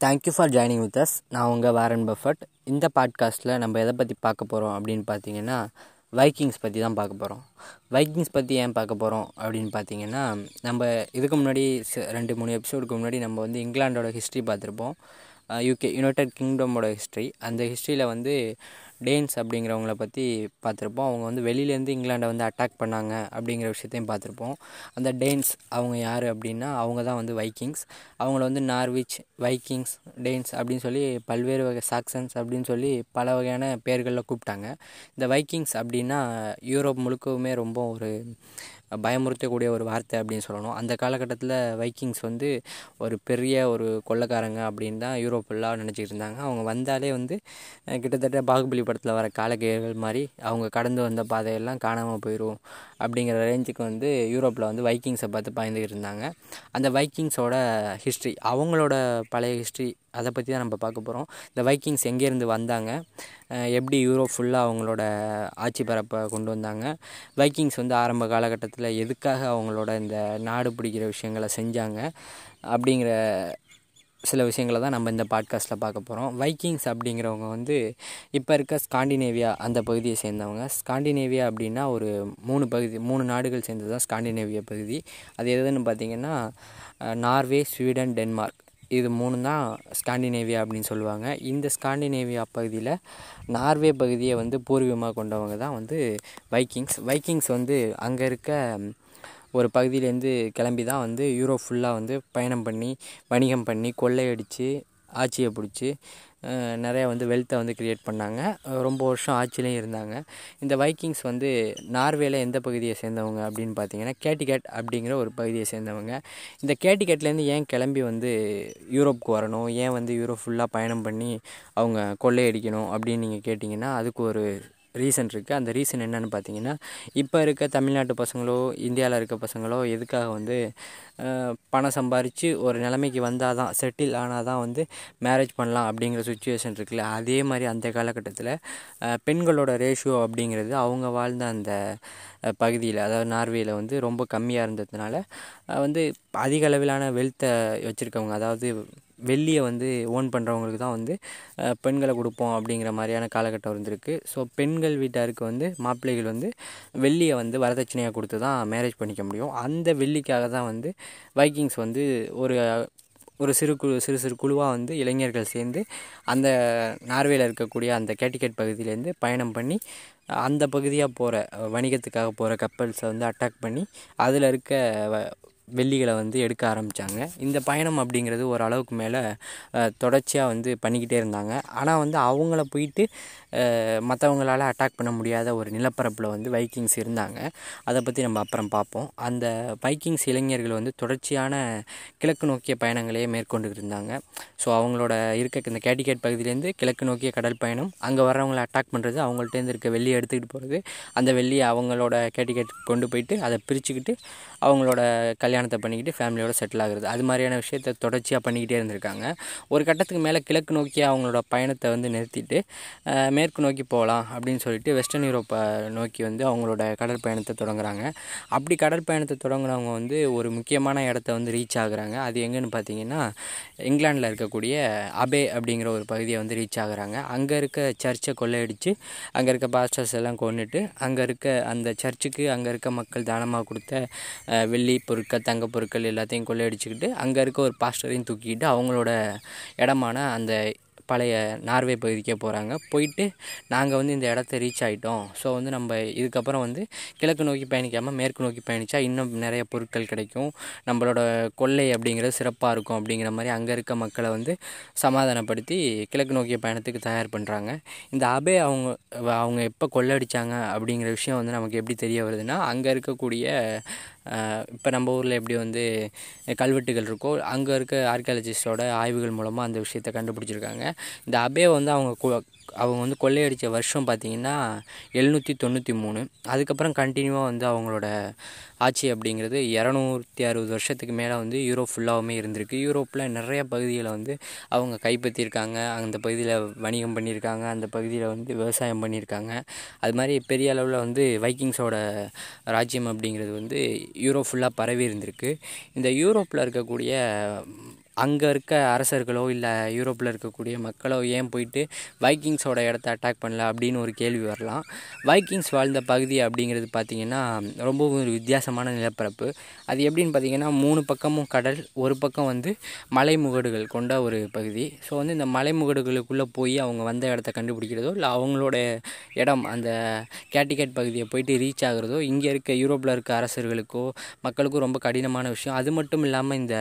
Thank you for joining with us நான் உங்கள் Warren Buffett இந்த பாட்காஸ்ட்டில் நம்ம எதை பற்றி பார்க்க போகிறோம் அப்படின்னு பார்த்தீங்கன்னா வைக்கிங்ஸ் பற்றி தான் பார்க்க போகிறோம் வைக்கிங்ஸ் பற்றி ஏன் பார்க்க போகிறோம் அப்படின்னு பார்த்தீங்கன்னா நம்ம இதுக்கு முன்னாடி ச- ரெண்டு மூணு எபிசோடுக்கு முன்னாடி நம்ம வந்து இங்கிலாண்டோட ஹிஸ்ட்ரி பார்த்துருப்போம். யூகே யுனைடெட் கிங்டமோட ஹிஸ்ட்ரி அந்த ஹிஸ்ட்ரியில் வந்து டேன்ஸ் அப்படிங்கிறவங்கள பற்றி பார்த்துருப்போம். அவங்க வந்து வெளியிலேருந்து இங்கிலாண்டை வந்து அட்டாக் பண்ணாங்க அப்படிங்கிற விஷயத்தையும் பார்த்துருப்போம். அந்த டேன்ஸ் அவங்க யார் அப்படின்னா அவங்க தான் வந்து வைக்கிங்ஸ் அவங்கள வந்து நார்விச் வைக்கிங்ஸ் டேன்ஸ் அப்படின்னு சொல்லி பல்வேறு வகை சாக்சன்ஸ் அப்படின்னு சொல்லி பல வகையான பெயர்களில் கூப்பிட்டாங்க. இந்த வைக்கிங்ஸ் அப்படின்னா யூரோப் முழுக்கவுமே ரொம்ப ஒரு பயமுறுத்தக்கூடிய ஒரு வார்த்தை அப்படின்னு சொல்லணும். அந்த காலகட்டத்தில் வைக்கிங்ஸ் வந்து ஒரு பெரிய ஒரு கொள்ளக்காரங்க அப்படின்னு தான் யூரோப்பெல்லாம் நினச்சிக்கிட்டு இருந்தாங்க. அவங்க வந்தாலே வந்து கிட்டத்தட்ட பாகுபலி படத்தில் வர காலக்கேயர்கள் மாதிரி அவங்க கடந்து வந்த பாதையெல்லாம் காணாமல் போயிடும் அப்படிங்கிற ரேஞ்சுக்கு வந்து யூரோப்பில் வந்து வைக்கிங்ஸை பார்த்து பயந்துக்கிட்டு இருந்தாங்க. அந்த வைக்கிங்ஸோட ஹிஸ்ட்ரி அவங்களோட பழைய ஹிஸ்ட்ரி அதை பற்றி தான் நம்ம பார்க்க போகிறோம் இந்த வைக்கிங்ஸ் எங்கேருந்து வந்தாங்க? எப்படி யூரோப் ஃபுல்லாக அவங்களோட ஆட்சி பரப்பை கொண்டு வந்தாங்க? வைக்கிங்ஸ் வந்து ஆரம்ப காலகட்டத்தில் எதுக்காக அவங்களோட இந்த நாடு பிடிக்கிற விஷயங்களை செஞ்சாங்க? அப்படிங்கிற சில விஷயங்களை தான் நம்ம இந்த பாட்காஸ்ட்டில் பார்க்க போகிறோம் வைக்கிங்ஸ் அப்படிங்கிறவங்க வந்து இப்போ இருக்க ஸ்காண்டினேவியா அந்த பகுதியை சேர்ந்தவங்க. ஸ்காண்டினேவியா அப்படின்னா ஒரு மூணு பகுதி மூணு நாடுகள் சேர்ந்தது தான் ஸ்காண்டினேவியா பகுதி. அது எதுன்னு பார்த்தீங்கன்னா நார்வே ஸ்வீடன் டென்மார்க் இது மூணு தான் ஸ்காண்டினேவியா அப்படின்னு சொல்லுவாங்க. இந்த ஸ்காண்டினேவியா பகுதியில் நார்வே பகுதியை வந்து பூர்வீகமாக கொண்டவங்க தான் வந்து வைக்கிங்ஸ் வைக்கிங்ஸ் வந்து அங்கே இருக்க ஒரு பகுதியிலேருந்து கிளம்பி தான் வந்து யூரோப் ஃபுல்லாக வந்து பயணம் பண்ணி வணிகம் பண்ணி கொள்ளையடித்து ஆட்சியை பிடிச்சி நிறையா வந்து வெல்த்தை வந்து க்ரியேட் பண்ணாங்க. ரொம்ப வருஷம் ஆட்சிலையும் இருந்தாங்க. இந்த வைக்கிங்ஸ் வந்து நார்வேல எந்த பகுதியை சேர்ந்தவங்க அப்படின்னு பார்த்தீங்கன்னா கேட்டிகேட் அப்படிங்கிற ஒரு பகுதியை சேர்ந்தவங்க. இந்த கேட்டிகேட்லேருந்து ஏன் கிளம்பி வந்து யூரோப்புக்கு வரணும்? ஏன் வந்து யூரோப் ஃபுல்லாக பயணம் பண்ணி அவங்க கொள்ளையடிக்கணும் அப்படின்னு நீங்கள் கேட்டிங்கன்னா அதுக்கு ஒரு ரீசன் இருக்குது அந்த ரீசன் என்னன்னு பார்த்தீங்கன்னா இப்போ இருக்க தமிழ்நாட்டு பசங்களோ இந்தியாவில் இருக்க பசங்களோ எதுக்காக வந்து பணம் சம்பாரித்து ஒரு நிலைமைக்கு வந்தால் தான் செட்டில் ஆனால் தான் வந்து மேரேஜ் பண்ணலாம் அப்படிங்கிற சுச்சுவேஷன் இருக்குல்ல. அதே மாதிரி அந்த காலகட்டத்தில் பெண்களோட ரேஷியோ அப்படிங்கிறது அவங்க வாழ்ந்த அந்த பகுதியில் அதாவது நார்வேயில் வந்து ரொம்ப கம்மியாக இருந்ததுனால வந்து அதிக அளவிலான வெல்த்தை வச்சுருக்கவங்க அதாவது வெள்ளியை வந்து ஓன் பண்ணுறவங்களுக்கு தான் வந்து பெண்களை கொடுப்போம் அப்படிங்கிற மாதிரியான காலகட்டம் இருந்திருக்கு. ஸோ பெண்கள் வீட்டாருக்கு வந்து மாப்பிள்ளைகள் வந்து வெள்ளியை வந்து வரதட்சணையாக கொடுத்து தான் மேரேஜ் பண்ணிக்க முடியும். அந்த வெள்ளிக்காக தான் வந்து வைக்கிங்ஸ் வந்து ஒரு ஒரு சிறு குழு சிறு சிறு குழுவாக வந்து இளைஞர்கள் சேர்ந்து அந்த நார்வேல இருக்கக்கூடிய அந்த கேட்டிகேட் பகுதியிலேருந்து பயணம் பண்ணி அந்த பகுதியாக போகிற வணிகத்துக்காக போகிற கப்பல்ஸை வந்து அட்டாக் பண்ணி அதில் இருக்க வ- வெள்ளிகளை வந்து எடுக்க ஆரம்பித்தாங்க இந்த பயணம் அப்படிங்கிறது ஓரளவுக்கு மேலே தொடர்ச்சியாக வந்து பண்ணிக்கிட்டே இருந்தாங்க. ஆனால் வந்து அவங்கள போயிட்டு மற்றவங்களால் அட்டாக் பண்ண முடியாத ஒரு நிலப்பரப்பில் வந்து வைக்கிங்ஸ் இருந்தாங்க. அதை பற்றி நம்ம அப்புறம் பார்ப்போம் அந்த வைக்கிங்ஸ் இளைஞர்கள் வந்து தொடர்ச்சியான கிழக்கு நோக்கிய பயணங்களையே மேற்கொண்டு இருந்தாங்க. ஸோ அவங்களோட இருக்க இந்த கேட்டிகேட் பகுதியிலேருந்து கிழக்கு நோக்கிய கடல் பயணம் அங்கே வர்றவங்களை அட்டாக் பண்ணுறது அவங்கள்ட்டேருந்து இருக்க வெள்ளியை எடுத்துக்கிட்டு போகிறது அந்த வெள்ளியை அவங்களோட கேட்டிகேட் கொண்டு போயிட்டு அதை பிரிச்சுக்கிட்டு அவங்களோட கல்யாணத்தை பண்ணிக்கிட்டு ஃபேமிலியோட செட்டில் ஆகுறது. அது மாதிரியான விஷயத்தை தொடர்ச்சியாக பண்ணிக்கிட்டே இருந்திருக்காங்க. ஒரு கட்டத்துக்கு மேலே கிழக்கு நோக்கி அவங்களோட பயணத்தை வந்து நிறுத்திட்டு மேற்கு நோக்கி போகலாம் அப்படின்னு சொல்லிட்டு வெஸ்டர்ன் யூரோப்பை நோக்கி வந்து அவங்களோட கடற்பயணத்தை தொடங்குறாங்க. அப்படி கடற்பயணத்தை தொடங்குறவங்க தொடங்குனவங்க வந்து ஒரு முக்கியமான இடத்த வந்து ரீச் ஆகுறாங்க. அது எங்கேன்னு பார்த்தீங்கன்னா இங்கிலாந்தில் இருக்கக்கூடிய அபே அப்படிங்கிற ஒரு பகுதியை வந்து ரீச் ஆகுறாங்க. அங்கே இருக்க சர்ச்சை கொள்ளையடித்து அங்கே இருக்க பாஸ்டர்ஸ் எல்லாம் கொண்டுட்டு அங்கே இருக்க அந்த சர்ச்சுக்கு அங்கே இருக்க மக்கள் தானமாக கொடுத்த வெள்ளி பொருட்கள் தங்க பொருட்கள் எல்லாத்தையும் கொள்ளையடிச்சுக்கிட்டு அங்கே இருக்க ஒரு பாஸ்டரையும் தூக்கிட்டு அவங்களோட இடமான அந்த பழைய நார்வே பகுதிக்கே போகிறாங்க போயிட்டு நாங்கள் வந்து இந்த இடத்த ரீச் ஆகிட்டோம் ஸோ வந்து நம்ம இதுக்கப்புறம் வந்து கிழக்கு நோக்கி பயணிக்காமல் மேற்கு நோக்கி பயணித்தா இன்னும் நிறைய பொருட்கள் கிடைக்கும். நம்மளோட கொள்ளை அப்படிங்கிறது சிறப்பாக இருக்கும் அப்படிங்கிற மாதிரி அங்கே இருக்க மக்களை வந்து சமாதானப்படுத்தி கிழக்கு நோக்கிய பயணத்துக்கு தயார் பண்ணுறாங்க இந்த அபே அவங்க அவங்க எப்போ கொள்ளடிச்சாங்க அப்படிங்கிற விஷயம் வந்து நமக்கு எப்படி தெரிய வருதுன்னா அங்கே இருக்கக்கூடிய இப்போ நம்ம ஊரில் எப்படி வந்து கல்வெட்டுகள் இருக்கோ அங்கே இருக்க ஆர்கியாலஜிஸ்டோட ஆய்வுகள் மூலமாக அந்த விஷயத்தை கண்டுபிடிச்சிருக்காங்க. இந்த அபே வந்து அவங்க கு- அவங்க வந்து கொள்ளையடித்த வருஷம் பார்த்திங்கன்னா எழுநூற்றி தொண்ணூற்றி மூணு. அதுக்கப்புறம் கண்டினியூவாக வந்து அவங்களோட ஆட்சி அப்படிங்கிறது இரநூத்தி அறுபது வருஷத்துக்கு மேலே வந்து யூரோப் ஃபுல்லாகவுமே இருந்திருக்கு. யூரோப்பில் நிறைய பகுதிகளை வந்து அவங்க கைப்பற்றியிருக்காங்க. அந்த பகுதியில் வணிகம் பண்ணியிருக்காங்க. அந்த பகுதியில் வந்து விவசாயம் பண்ணியிருக்காங்க. அது மாதிரி பெரிய அளவில் வந்து வைக்கிங்ஸோட ராஜ்யம் அப்படிங்கிறது வந்து யூரோப் ஃபுல்லாக பரவி இருந்திருக்கு. இந்த யூரோப்பில் இருக்கக்கூடிய அங்கே இருக்க அரசர்களோ இல்லை யூரோப்பில் இருக்கக்கூடிய மக்களோ ஏன் போயிட்டு வைக்கிங்ஸோட இடத்த அட்டாக் பண்ணல அப்படின்னு ஒரு கேள்வி வரலாம். வைக்கிங்ஸ் வாழ்ந்த பகுதி அப்படிங்கிறது பார்த்திங்கன்னா ரொம்பவும் ஒரு வித்தியாசமான நிலப்பரப்பு. அது எப்படின்னு பார்த்திங்கன்னா மூணு பக்கமும் கடல் ஒரு பக்கம் வந்து மலைமுகடுகள் கொண்ட ஒரு பகுதி. ஸோ வந்து இந்த மலைமுகடுகளுக்குள்ளே போய் அவங்க வந்த இடத்த கண்டுபிடிக்கிறதோ இல்லை அவங்களோட இடம் அந்த கேட்டிகேட் பகுதியை போயிட்டு ரீச் ஆகிறதோ இங்கே இருக்க யூரோப்பில் இருக்க அரசர்களுக்கோ மக்களுக்கும் ரொம்ப கடினமான விஷயம். அது மட்டும் இல்லாமல் இந்த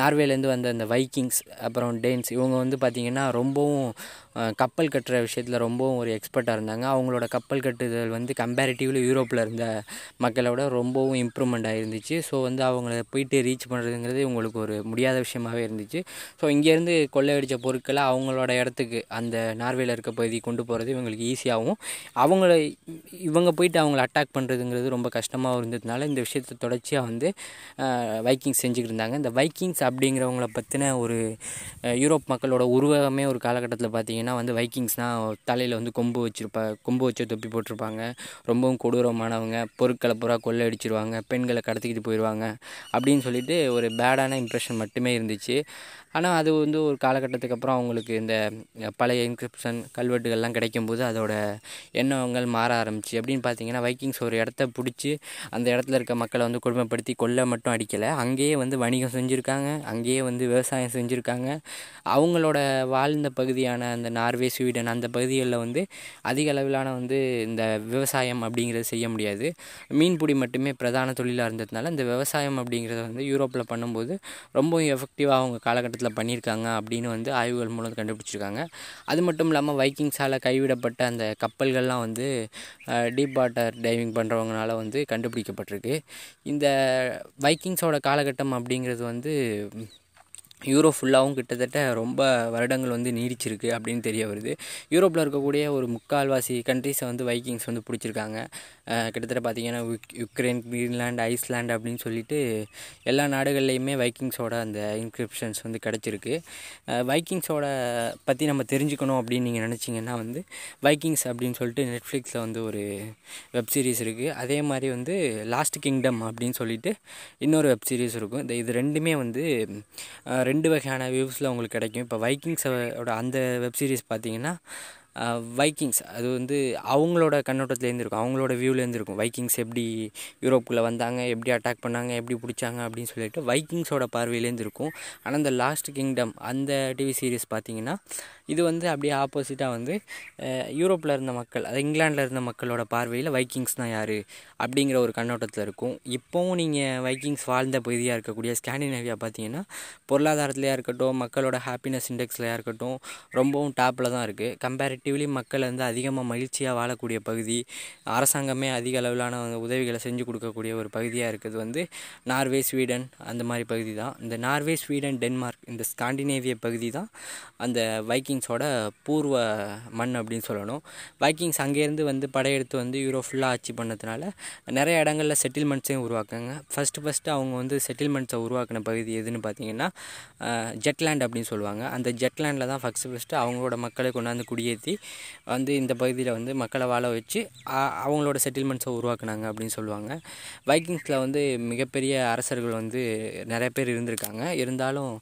நார்வேலேருந்து வந்த இந்த வைக்கிங்ஸ் அப்புறம் டேன்ஸ் இவங்க வந்து பார்த்திங்கன்னா ரொம்பவும் கப்பல் கட்டுற விஷயத்தில் ரொம்பவும் ஒரு எக்ஸ்பர்ட்டாக இருந்தாங்க. அவங்களோட கப்பல் கட்டுதல் வந்து கம்பேரிட்டிவ்லி யூரோப்பில் இருந்த மக்களோட ரொம்பவும் இம்ப்ரூவ்மெண்ட் ஆகிருந்துச்சு ஸோ வந்து அவங்கள போயிட்டு ரீச் பண்ணுறதுங்கிறது இவங்களுக்கு ஒரு முடியாத விஷயமாகவே இருந்துச்சு. ஸோ இங்கேருந்து கொள்ளையடித்த பொருட்களை அவங்களோட இடத்துக்கு அந்த நார்வேல இருக்க பகுதி கொண்டு போகிறது இவங்களுக்கு ஈஸியாகவும் அவங்கள இவங்க போயிட்டு அவங்கள அட்டாக் பண்ணுறதுங்கிறது ரொம்ப கஷ்டமாக இருந்ததுனால இந்த விஷயத்தை தொடர்ச்சியாக வந்து வைக்கிங்ஸ் செஞ்சுக்கிட்டு இருந்தாங்க. இந்த வைக்கிங்ஸ் அப்படிங்கிறவங்கள பற்றின ஒரு யூரோப் மக்களோட உருவகமே ஒரு காலகட்டத்தில் பார்த்தீங்கன்னா வந்து வைக்கிங்ஸ்னால் தலையில் வந்து கொம்பு வச்சுருப்பாங்க கொம்பு வச்சு தொப்பி போட்டிருப்பாங்க. ரொம்பவும் கொடூரமானவங்க. பொருட்களை பூரா கொள்ளையடிச்சிருவாங்க பெண்களை கடத்திக்கிட்டு போயிடுவாங்க அப்படின்னு சொல்லிட்டு ஒரு பேடான இம்ப்ரெஷன் மட்டுமே இருந்துச்சு. ஆனால் அது வந்து ஒரு காலகட்டத்துக்கு அப்புறம் அவங்களுக்கு இந்த பழைய இன்கிரிப்ஷன் கல்வெட்டுகள்லாம் கிடைக்கும்போது அதோட எண்ணங்கள் மாற ஆரம்பிச்சு. அப்படின்னு பார்த்தீங்கன்னா வைக்கிங்ஸ் ஒரு இடத்த பிடிச்சி அந்த இடத்துல இருக்க மக்களை வந்து கொடுமைப்படுத்தி கொல்ல மட்டும் அடிக்கலை. அங்கேயே வந்து வணிகம் செஞ்சுருக்காங்க. அங்கேயே வந்து விவசாயம் செஞ்சுருக்காங்க. அவங்களோட வாழ்ந்த பகுதியான அந்த நார்வே ஸ்வீடன் அந்த பகுதிகளில் வந்து அதிக அளவிலான வந்து இந்த விவசாயம் அப்படிங்கிறது செய்ய முடியாது. மீன்பிடி மட்டுமே பிரதான தொழிலாக இருந்ததுனால இந்த விவசாயம் அப்படிங்கிறத வந்து யூரோப்பில் பண்ணும்போது ரொம்ப எஃபெக்டிவாக அவங்க காலகட்டத்தில் பண்ணியிருக்காங்க அப்படின்னு வந்து ஆய்வுகள் மூலம் கண்டுபிடிச்சிருக்காங்க. அது மட்டும் இல்லாமல் வைக்கிங்ஸால் கைவிடப்பட்ட அந்த கப்பல்கள்லாம் வந்து டீப் வாட்டர் டைவிங் பண்ணுறவங்கனால வந்து கண்டுபிடிக்கப்பட்டிருக்கு. இந்த வைக்கிங்ஸோட காலகட்டம் அப்படிங்கிறது வந்து யூரோ ஃபுல்லாகவும் கிட்டத்தட்ட ரொம்ப வருடங்கள் வந்து நீடிச்சிருக்கு அப்படின்னு தெரிய வருது. யூரோப்பில் இருக்கக்கூடிய ஒரு முக்கால்வாசி கண்ட்ரீஸை வந்து வைக்கிங்ஸ் வந்து பிடிச்சிருக்காங்க. கிட்டத்தட்ட பார்த்திங்கன்னா யுக்ரைன் கிரீன்லாண்ட் ஐஸ்லாண்ட் அப்படின்னு சொல்லிட்டு எல்லா நாடுகள்லையுமே வைக்கிங்ஸோட அந்த இன்கிரிப்ஷன்ஸ் வந்து கிடச்சிருக்கு. வைக்கிங்ஸோட பற்றி நம்ம தெரிஞ்சுக்கணும் அப்படின்னு நீங்கள் நினச்சிங்கன்னா வந்து வைக்கிங்ஸ் அப்படின்னு சொல்லிட்டு நெட்ஃப்ளிக்ஸில் வந்து ஒரு வெப் சீரிஸ் இருக்குது அதே மாதிரி வந்து லாஸ்ட் கிங்டம் அப்படின்னு சொல்லிட்டு இன்னொரு வெப் சீரிஸ் இருக்கும். இந்த இது ரெண்டுமே வந்து அஹ், ரெண்டு வகையான வியூஸில் உங்களுக்கு கிடைக்கும். இப்போ வைக்கிங்ஸோட அந்த வெப் சீரிஸ் பார்த்தீங்கன்னா வைக்கிங்ஸ் அது வந்து அவங்களோட கண்ணோட்டத்துலேருந்து இருக்கும் அவங்களோட வியூலேருந்து இருக்கும் வைக்கிங்ஸ் எப்படி யூரோப்புக்குள்ளே வந்தாங்க எப்படி அட்டாக் பண்ணாங்க எப்படி பிடிச்சாங்க அப்படின்னு சொல்லிட்டு வைக்கிங்ஸோட பார்வையிலேருந்து இருக்கும் ஆனால் இந்த லாஸ்ட் கிங்டம் அந்த டிவி சீரிஸ் பார்த்தீங்கன்னா இது வந்து அப்படியே ஆப்போசிட்டாக வந்து யூரோப்பில் இருந்த மக்கள் அது இங்கிலாண்டில் இருந்த மக்களோட பார்வையில் வைக்கிங்ஸ் தான் யார் அப்படிங்கிற ஒரு கண்ணோட்டத்தில் இருக்கும். இப்போவும் நீங்கள் வைக்கிங்ஸ் வாழ்ந்த பகுதியாக இருக்கக்கூடிய ஸ்காண்டினேவியா பார்த்தீங்கன்னா பொருளாதாரத்துலையாக இருக்கட்டும் மக்களோட ஹாப்பினஸ் இண்டெக்ஸ்லையாக இருக்கட்டும் ரொம்பவும் டாப்பில் தான் இருக்குது கலெக்டிவ்லி மக்கள் வந்து அதிகமாக மகிழ்ச்சியாக வாழக்கூடிய பகுதி அரசாங்கமே அதிக அளவிலான உதவிகளை செஞ்சு கொடுக்கக்கூடிய ஒரு பகுதியாக இருக்குது வந்து நார்வே ஸ்வீடன் அந்த மாதிரி பகுதி தான் இந்த நார்வே ஸ்வீடன் டென்மார்க் இந்த ஸ்காண்டினேவிய பகுதி தான் அந்த வைக்கிங்ஸோட பூர்வ மண் அப்படின்னு சொல்லணும். வைக்கிங்ஸ் அங்கேருந்து வந்து படையெடுத்து வந்து யூரோ ஃபுல்லாக ஆட்சி பண்ணதுனால நிறைய இடங்களில் செட்டில்மெண்ட்ஸையும் உருவாக்குங்க. ஃபஸ்ட்டு ஃபஸ்ட்டு அவங்க வந்து செட்டில்மெண்ட்ஸை உருவாக்கின பகுதி எதுன்னு பார்த்தீங்கன்னா ஜெட்லேண்ட் அப்படின்னு சொல்லுவாங்க. அந்த ஜெட்லேண்டில் தான் ஃபஸ்ட்டு ஃபஸ்ட்டு அவங்களோட மக்களை கொண்டாந்து குடியேற்றி வந்து இந்த பகுதியில் வந்து மக்களை வாழ வச்சு அவங்களோட செட்டில்மெண்ட்ஸை உருவாக்குனாங்க அப்படின்னு சொல்லுவாங்க. வைக்கிங்ஸில் வந்து மிகப்பெரிய அரசர்கள் வந்து நிறைய பேர் இருந்திருக்காங்க. இருந்தாலும்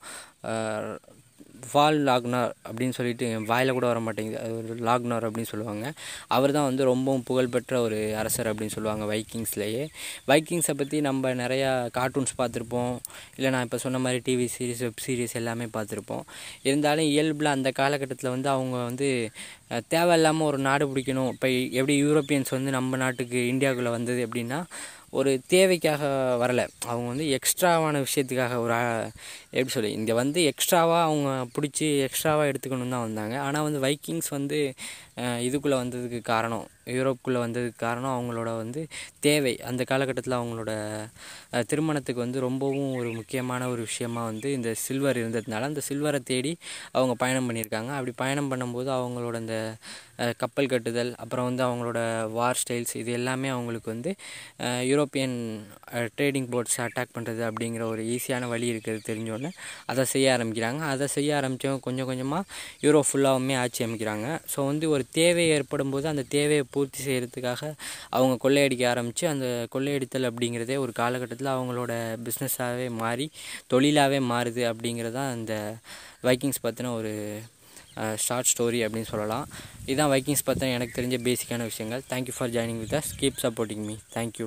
வால் லாக்னார் அப்படின்னு சொல்லிட்டு என் வாயில் கூட வர மாட்டேங்குது. அது ஒரு லாக்னார் அப்படின்னு சொல்லுவாங்க. அவர் தான் வந்து ரொம்பவும் புகழ்பெற்ற ஒரு அரசர் அப்படின்னு சொல்லுவாங்க வைக்கிங்ஸ்லேயே. வைக்கிங்ஸை பற்றி நம்ம நிறையா கார்ட்டூன்ஸ் பார்த்துருப்போம். இல்லை நான் இப்போ சொன்ன மாதிரி டிவி சீரிஸ் வெப் சீரிஸ் எல்லாமே பார்த்துருப்போம். இருந்தாலும் இயல்பில் அந்த காலகட்டத்தில் வந்து அவங்க வந்து தேவையில்லாமல் ஒரு நாடு பிடிக்கணும். இப்போ எப்படி யூரோப்பியன்ஸ் வந்து நம்ம நாட்டுக்கு இந்தியாவுக்குள்ளே வந்தது எப்படின்னா ஒரு தேவைக்காக வரலை. அவங்க வந்து எக்ஸ்ட்ராவான விஷயத்துக்காக ஒரு எப்படி சொல்லி இங்கே வந்து எக்ஸ்ட்ராவாக அவங்க பிடிச்சி எக்ஸ்ட்ராவாக எடுத்துக்கணுன்னு தான் வந்தாங்க. ஆனால் வந்து வைக்கிங்ஸ் வந்து இதுக்குள்ளே வந்ததுக்கு காரணம் யூரோப்புக்குள்ளே வந்ததுக்கு காரணம் அவங்களோட வந்து தேவை. அந்த காலகட்டத்தில் அவங்களோட திருமணத்துக்கு வந்து ரொம்பவும் ஒரு முக்கியமான ஒரு விஷயமா வந்து இந்த சில்வர் இருந்ததுனால அந்த சில்வரை தேடி அவங்க பயணம் பண்ணியிருக்காங்க. அப்படி பயணம் பண்ணும்போது அவங்களோட அந்த கப்பல் கட்டுதல் அப்புறம் வந்து அவங்களோட வார் ஸ்டைல்ஸ் இது எல்லாமே அவங்களுக்கு வந்து யூரோப்பியன் ட்ரேடிங் போட்ஸ் அட்டாக் பண்ணுறது அப்படிங்கிற ஒரு ஈஸியான வழி இருக்கிறது தெரிஞ்சோடனே. அதை செய்ய ஆரம்பிக்கிறாங்க. அதை செய்ய ஆரம்பித்தவங்க கொஞ்சம் கொஞ்சமாக யூரோ ஃபுல்லாகவுமே ஆட்சி அமைக்கிறாங்க. ஸோ வந்து ஒரு தேவை ஏற்படும் போது அந்த தேவையை பூர்த்தி செய்கிறதுக்காக அவங்க கொள்ளையடிக்க ஆரம்பித்து அந்த கொள்ளையடித்தல் அப்படிங்கிறதே ஒரு காலகட்டத்தில் அவங்களோட பிஸ்னஸாகவே மாறி தொழிலாகவே மாறுது அப்படிங்கிறதான் தான் வைக்கிங்ஸ் பற்றின ஒரு ஷார்ட் ஸ்டோரி அப்படின்னு சொல்லலாம். இதுதான் வைக்கிங்ஸ் பற்றின எனக்கு தெரிஞ்ச பேசிக்கான விஷயங்கள். Thank you for joining with us keep supporting me thank you